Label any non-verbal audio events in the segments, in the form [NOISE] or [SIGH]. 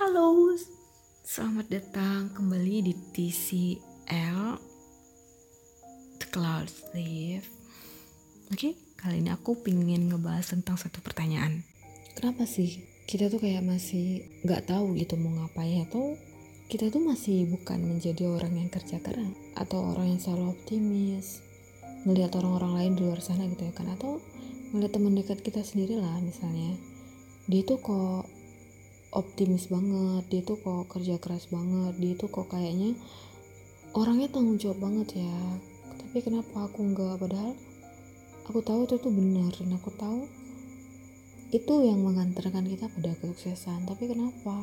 Halo, selamat datang kembali di TCL The Cloud Live. Oke, kali ini aku pingin ngebahas tentang satu pertanyaan. Kenapa sih kita tuh kayak masih nggak tahu gitu mau ngapain atau kita tuh masih bukan menjadi orang yang kerja keras atau orang yang selalu optimis melihat orang-orang lain di luar sana gitu ya kan atau melihat teman dekat kita sendiri lah misalnya dia tuh kok optimis banget dia tuh kok kerja keras banget dia tuh kok kayaknya orangnya tanggung jawab banget ya. Tapi kenapa aku enggak padahal aku tahu itu tuh benar dan aku tahu itu yang mengantarkan kita pada kesuksesan. Tapi kenapa?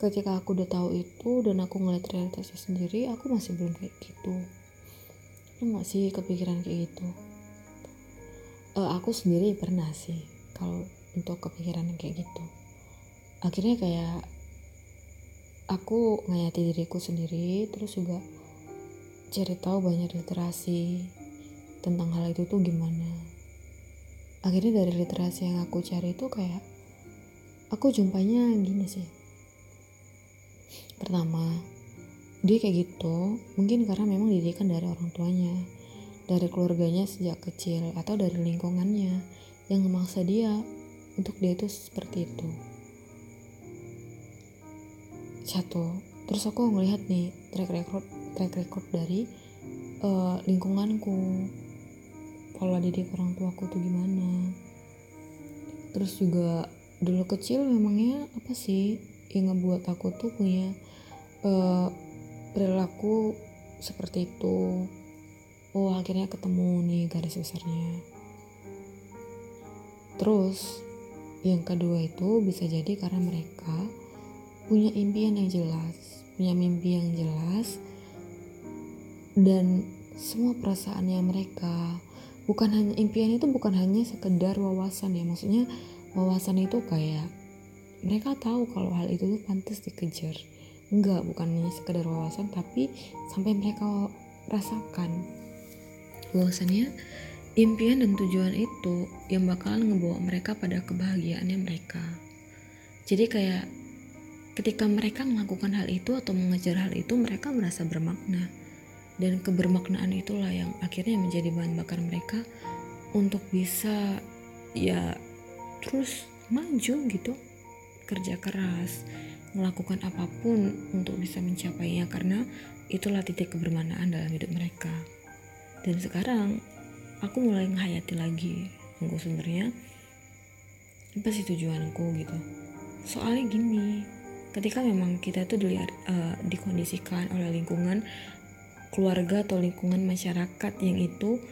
Ketika aku udah tahu itu dan aku ngeliat realitasnya sendiri aku masih belum kayak gitu. Lu masih kepikiran kayak gitu? Uh, aku sendiri pernah sih kalau untuk kepikiran kayak gitu akhirnya kayak aku ngayati diriku sendiri terus juga cari tahu banyak literasi tentang hal itu tuh gimana. Akhirnya dari literasi yang aku cari itu kayak aku jumpanya gini sih. Pertama dia kayak gitu mungkin karena memang didikan dari orang tuanya dari keluarganya sejak kecil atau dari lingkungannya yang memaksa dia untuk dia itu seperti itu satu. Terus aku ngelihat nih track record track record dari uh, lingkunganku. Pola didik orang tuaku tuh gimana. Terus juga dulu kecil memangnya apa sih yang ngebuat aku tuh punya uh, perilaku seperti itu. Oh akhirnya ketemu nih garis besarnya. Terus yang kedua itu bisa jadi karena mereka punya impian yang jelas, punya mimpi yang jelas, dan semua perasaannya mereka. Bukan hanya impian itu bukan hanya sekedar wawasan ya maksudnya wawasan itu kayak mereka tahu kalau hal itu tuh pantas dikejar. Enggak bukan hanya sekedar wawasan tapi sampai mereka rasakan. Bahwasannya impian dan tujuan itu yang bakalan ngebawa mereka pada kebahagiaannya mereka. Jadi kayak Ketika mereka melakukan hal itu atau mengejar hal itu, mereka merasa bermakna. Dan kebermaknaan itulah yang akhirnya menjadi bahan bakar mereka untuk bisa ya terus maju gitu. Kerja keras, melakukan apa pun untuk bisa mencapainya karena itulah titik kebermanaan dalam hidup mereka. Dan sekarang aku mulai menghayati lagi, aku sebenarnya apa sih tujuanku gitu. Soalnya gini, ketika memang kita tuh dilihat uh, dikondisikan oleh lingkungan keluarga atau lingkungan masyarakat yang itu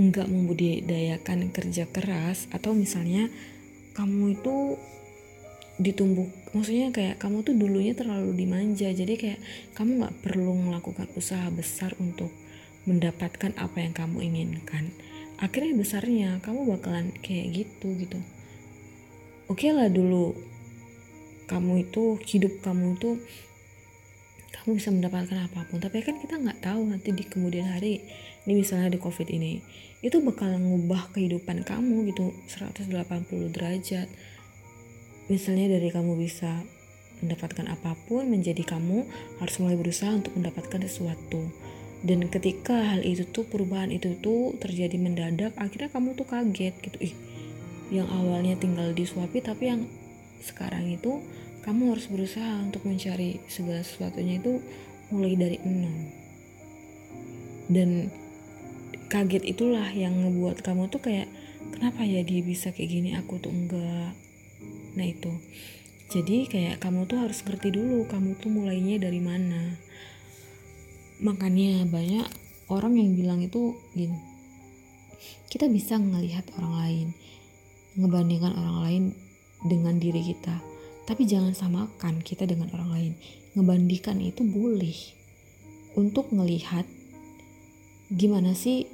enggak membudidayakan kerja keras atau misalnya kamu itu ditumbuk maksudnya kayak kamu tuh dulunya terlalu dimanja jadi kayak kamu nggak perlu melakukan usaha besar untuk mendapatkan apa yang kamu inginkan. Akhirnya besarnya kamu bakalan kayak gitu gitu. Oke okay lah dulu kamu itu hidup kamu itu kamu bisa mendapatkan apa pun. Tapi kan kita nggak tahu nanti di kemudian hari ini misalnya di covid ini itu bakal ngubah kehidupan kamu gitu 180 derajat. Misalnya dari kamu bisa mendapatkan apa pun menjadi kamu harus mulai berusaha untuk mendapatkan sesuatu. Dan ketika hal itu tuh perubahan itu tuh terjadi mendadak akhirnya kamu tuh kaget gitu. Ih yang awalnya tinggal disuapi tapi yang sekarang itu kamu harus berusaha untuk mencari segala sesuatunya itu mulai dari nol. Dan kaget itulah yang ngebuat kamu tuh kayak kenapa ya dia bisa kayak gini? Aku tuh enggak. Nah itu. Jadi kayak kamu tuh harus ngerti dulu kamu tuh mulainya dari mana. Makanya banyak orang yang bilang itu gini kita bisa ngelihat orang lain ngebandingkan orang lain dengan diri kita tapi jangan samakan kita dengan orang lain. Ngebandingkan itu boleh untuk melihat gimana sih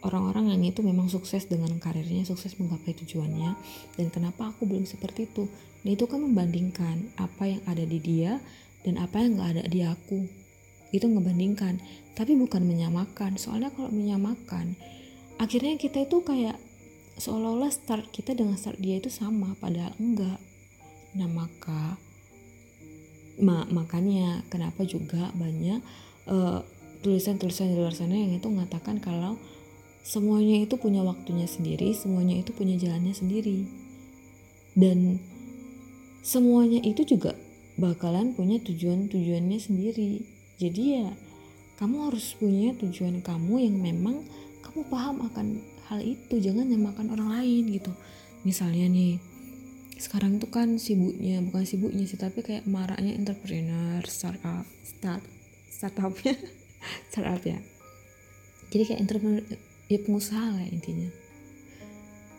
orang-orang yang itu memang sukses dengan karirnya, sukses menggapai tujuannya, dan kenapa aku belum seperti itu. Nah itu kan membandingkan apa yang ada di dia dan apa yang gak ada di aku. Itu ngebandingkan, tapi bukan menyamakan. Soalnya kalau menyamakan, akhirnya kita itu kayak seolah-olah start kita dengan start dia itu sama, padahal enggak. Nah maka Ma makanya kenapa juga banyak tulisan tulisan-tulisan di luar sana yang itu mengatakan kalau semuanya itu punya waktunya sendiri, semuanya itu punya jalannya sendiri. Dan semuanya itu juga bakalan punya tujuan-tujuannya sendiri. Jadi ya kamu harus punya tujuan kamu yang memang kamu paham akan hal itu jangan nyamakan orang lain gitu misalnya nih sekarang itu kan sibuknya bukan sibuknya sih tapi kayak maraknya entrepreneur startup start startupnya. [LAUGHS] Startup ya. Jadi kayak entrepreneur ya pengusaha lah intinya.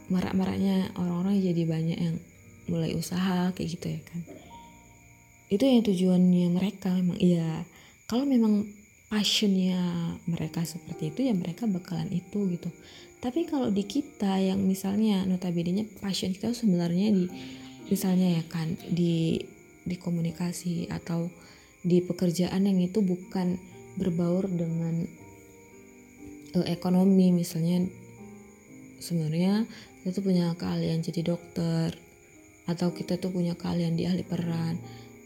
Marak-maraknya orang-orang jadi banyak yang mulai usaha kayak gitu ya kan. Itu yang tujuannya mereka memang iya. Kalau memang passionnya mereka seperti itu ya mereka bakalan itu gitu. Tapi kalau di kita yang misalnya notabene passion kita sebenarnya di misalnya ya kan di di komunikasi atau di pekerjaan yang itu bukan berbaur dengan uh, ekonomi. Misalnya sebenarnya kita tuh punya keahlian jadi dokter atau kita tuh punya keahlian di ahli peran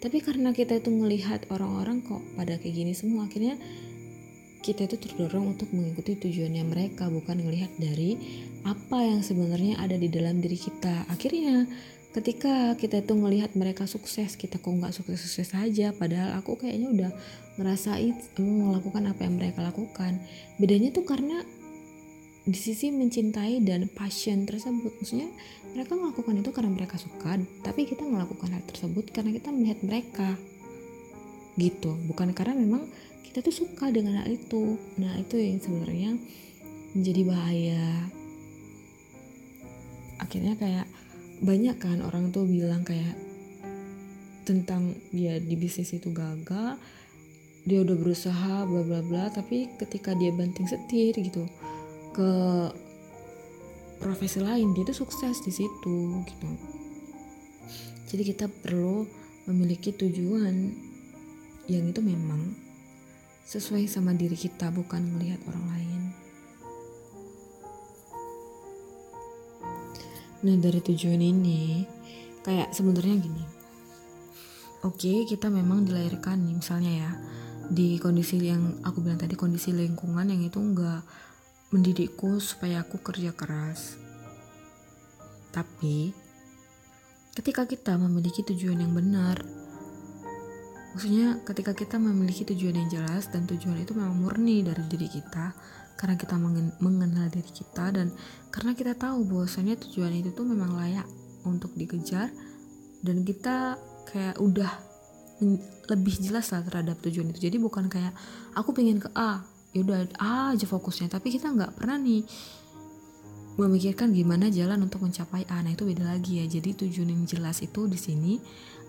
tapi karena kita itu melihat orang-orang kok pada kayak gini semua akhirnya kita itu terdorong untuk mengikuti tujuannya mereka bukan melihat dari apa yang sebenarnya ada di dalam diri kita. Akhirnya ketika kita itu melihat mereka sukses kita kok nggak sukses-sukses saja padahal aku kayaknya udah ngerasain melakukan apa yang mereka lakukan. Bedanya tuh karena di sisi mencintai dan passion tersebut. Maksudnya mereka melakukan itu karena mereka suka tapi kita melakukan hal tersebut karena kita melihat mereka. Gitu. Bukan karena memang kita tuh suka dengan hal itu. Nah itu yang sebenarnya menjadi bahaya. Akhirnya kayak banyak kan orang tuh bilang kayak tentang dia di bisnis itu gagal dia udah berusaha bla bla bla tapi ketika dia banting setir gitu ke profesi lain dia tuh sukses di situ gitu. Jadi kita perlu memiliki tujuan yang itu memang sesuai sama diri kita bukan melihat orang lain. Nah dari tujuan ini kayak sebenarnya gini. Oke kita memang dilahirkan nih misalnya ya di kondisi yang aku bilang tadi kondisi lingkungan yang itu enggak mendidikku supaya aku kerja keras. Tapi, ketika kita memiliki tujuan yang benar, maksudnya ketika kita memiliki tujuan yang jelas dan tujuan itu memang murni dari diri kita, karena kita mengenal diri kita dan karena kita tahu bahwasanya tujuan itu tuh memang layak untuk dikejar dan kita kayak udah lebih jelas lah terhadap tujuan itu jadi bukan kayak aku pengen ke A ya udah aja fokusnya. Tapi kita nggak pernah nih memikirkan gimana jalan untuk mencapai A. Nah itu beda lagi ya. Jadi tujuan yang jelas itu di sini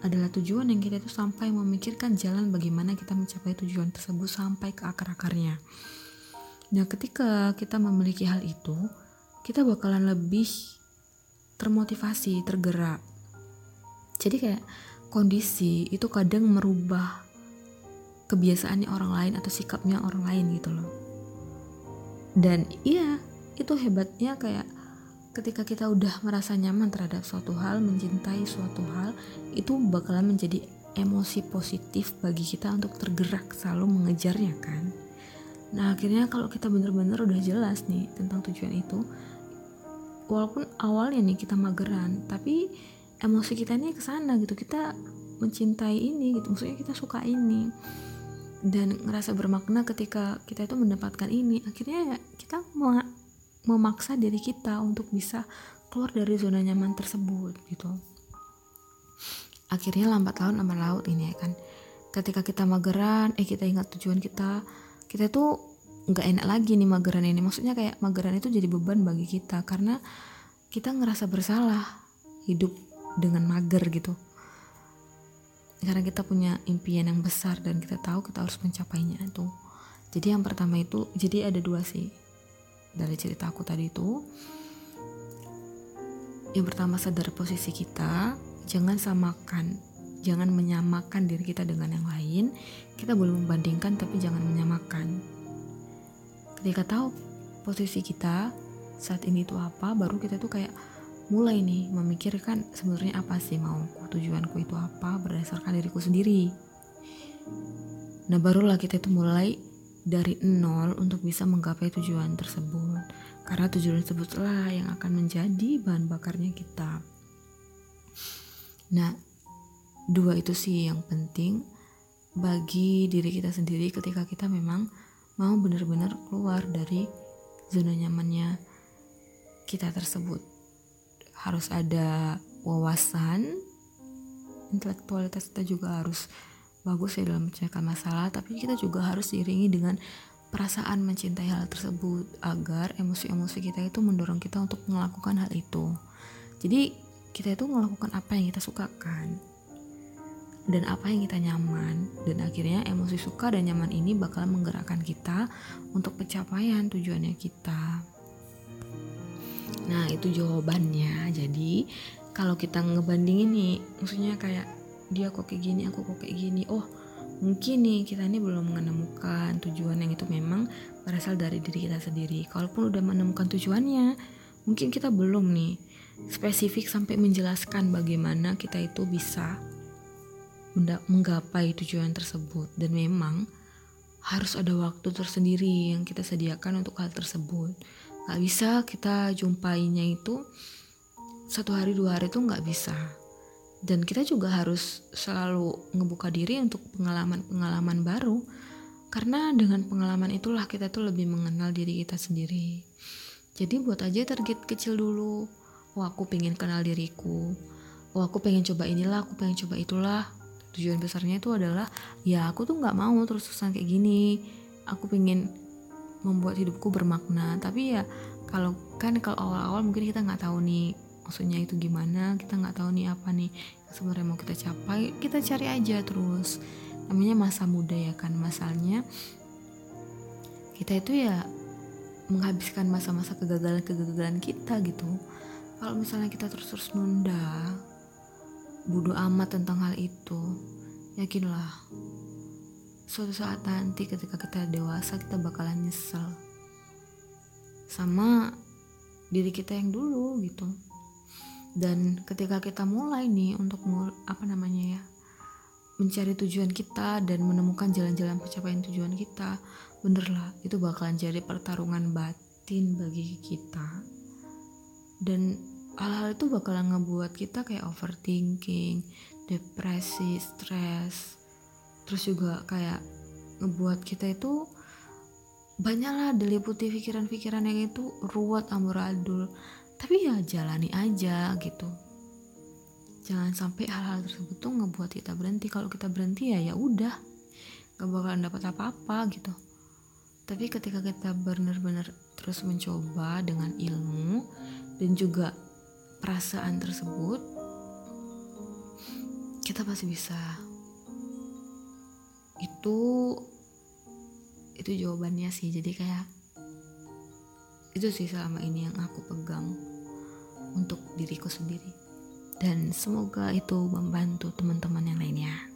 adalah tujuan yang kita itu sampai memikirkan jalan bagaimana kita mencapai tujuan tersebut sampai ke akar-akarnya. Nah ketika kita memiliki hal itu kita bakalan lebih termotivasi tergerak. Jadi kayak kondisi itu kadang merubah kebiasaannya orang lain atau sikapnya orang lain gitu loh. Dan iya itu hebatnya kayak ketika kita udah merasa nyaman terhadap suatu hal mencintai suatu hal itu bakalan menjadi emosi positif bagi kita untuk tergerak selalu mengejarnya kan. Nah akhirnya kalau kita bener-bener udah jelas nih tentang tujuan itu walaupun awalnya nih kita mageran tapi emosi kita ini ke sana gitu. Kita mencintai ini gitu maksudnya kita suka ini dan ngerasa bermakna ketika kita itu mendapatkan ini akhirnya kita memaksa diri kita untuk bisa keluar dari zona nyaman tersebut gitu. Akhirnya lambat laun lambat laut ini ya kan. Ketika kita mageran eh kita ingat tujuan kita kita tuh nggak enak lagi nih mageran ini. Maksudnya kayak mageran itu jadi beban bagi kita karena kita ngerasa bersalah hidup dengan mager gitu karena kita punya impian yang besar dan kita tahu kita harus mencapainya itu. Jadi yang pertama itu jadi ada dua sih. Dari cerita aku tadi itu. Yang pertama sadar posisi kita. Jangan samakan jangan menyamakan diri kita dengan yang lain. Kita boleh membandingkan tapi jangan menyamakan. Ketika tahu posisi kita saat ini itu apa baru kita tuh kayak mulai nih memikirkan sebenarnya apa sih mauku tujuanku itu apa berdasarkan diriku sendiri. Nah barulah kita itu mulai dari nol untuk bisa menggapai tujuan tersebut. Karena tujuan tersebutlah yang akan menjadi bahan bakarnya kita. Nah dua itu sih yang penting bagi diri kita sendiri ketika kita memang mau benar-benar keluar dari zona nyamannya kita tersebut harus ada wawasan. Intelektualitas kita juga harus bagus ya dalam menyelesaikan masalah tapi kita juga harus diiringi dengan perasaan mencintai hal tersebut agar emosi-emosi kita itu mendorong kita untuk melakukan hal itu. Jadi kita itu melakukan apa yang kita sukakan dan apa yang kita nyaman? Dan akhirnya emosi suka dan nyaman ini bakal menggerakkan kita untuk pencapaian tujuannya kita nah itu jawabannya. Jadi kalau kita ngebandingin nih maksudnya kayak dia kok kayak gini aku kok kayak gini. Oh mungkin nih kita ini belum menemukan tujuan yang itu memang berasal dari diri kita sendiri. Kalaupun udah menemukan tujuannya mungkin kita belum nih spesifik sampai menjelaskan bagaimana kita itu bisa menggapai tujuan tersebut. Dan memang harus ada waktu tersendiri yang kita sediakan untuk hal tersebut Gak bisa kita jumpainya itu satu hari dua hari itu nggak bisa. Dan kita juga harus selalu ngebuka diri untuk pengalaman-pengalaman baru. Karena dengan pengalaman itulah kita tuh lebih mengenal diri kita sendiri. Jadi buat aja target kecil dulu. Oh aku pengen kenal diriku. Oh aku pengen coba inilah aku pengen coba itulah. Tujuan besarnya itu adalah ya aku tuh nggak mau terus-terusan kayak gini. Aku pengen membuat hidupku bermakna. Tapi ya kalau kan kalau awal-awal mungkin kita nggak tahu nih maksudnya itu gimana kita nggak tahu nih apa nih yang sebenarnya mau kita capai kita cari aja terus. Namanya masa muda ya kan masalahnya kita itu ya menghabiskan masa-masa kegagalan-kegagalan kita gitu. Kalau misalnya kita terus-terus nunda bodoh amat tentang hal itu yakinlah suatu saat nanti ketika kita dewasa kita bakalan nyesel. Sama diri kita yang dulu gitu. Dan ketika kita mulai nih untuk mul apa namanya ya mencari tujuan kita dan menemukan jalan-jalan pencapaian tujuan kita bener lah itu bakalan jadi pertarungan batin bagi kita. Dan hal-hal itu bakalan ngebuat kita kayak overthinking depresi stres terus juga kayak ngebuat kita itu banyaklah diliputi pikiran-pikiran yang itu ruwet amburadul. Tapi ya jalani aja gitu. Jangan sampai hal-hal tersebut tuh ngebuat kita berhenti. Kalau kita berhenti ya ya udah. Gak bakalan dapat apa-apa gitu. Tapi ketika kita benar-benar terus mencoba dengan ilmu dan juga perasaan tersebut kita pasti bisa itu itu jawabannya sih. Jadi kayak itu sih selama ini yang aku pegang untuk diriku sendiri. Dan semoga itu membantu teman-teman yang lainnya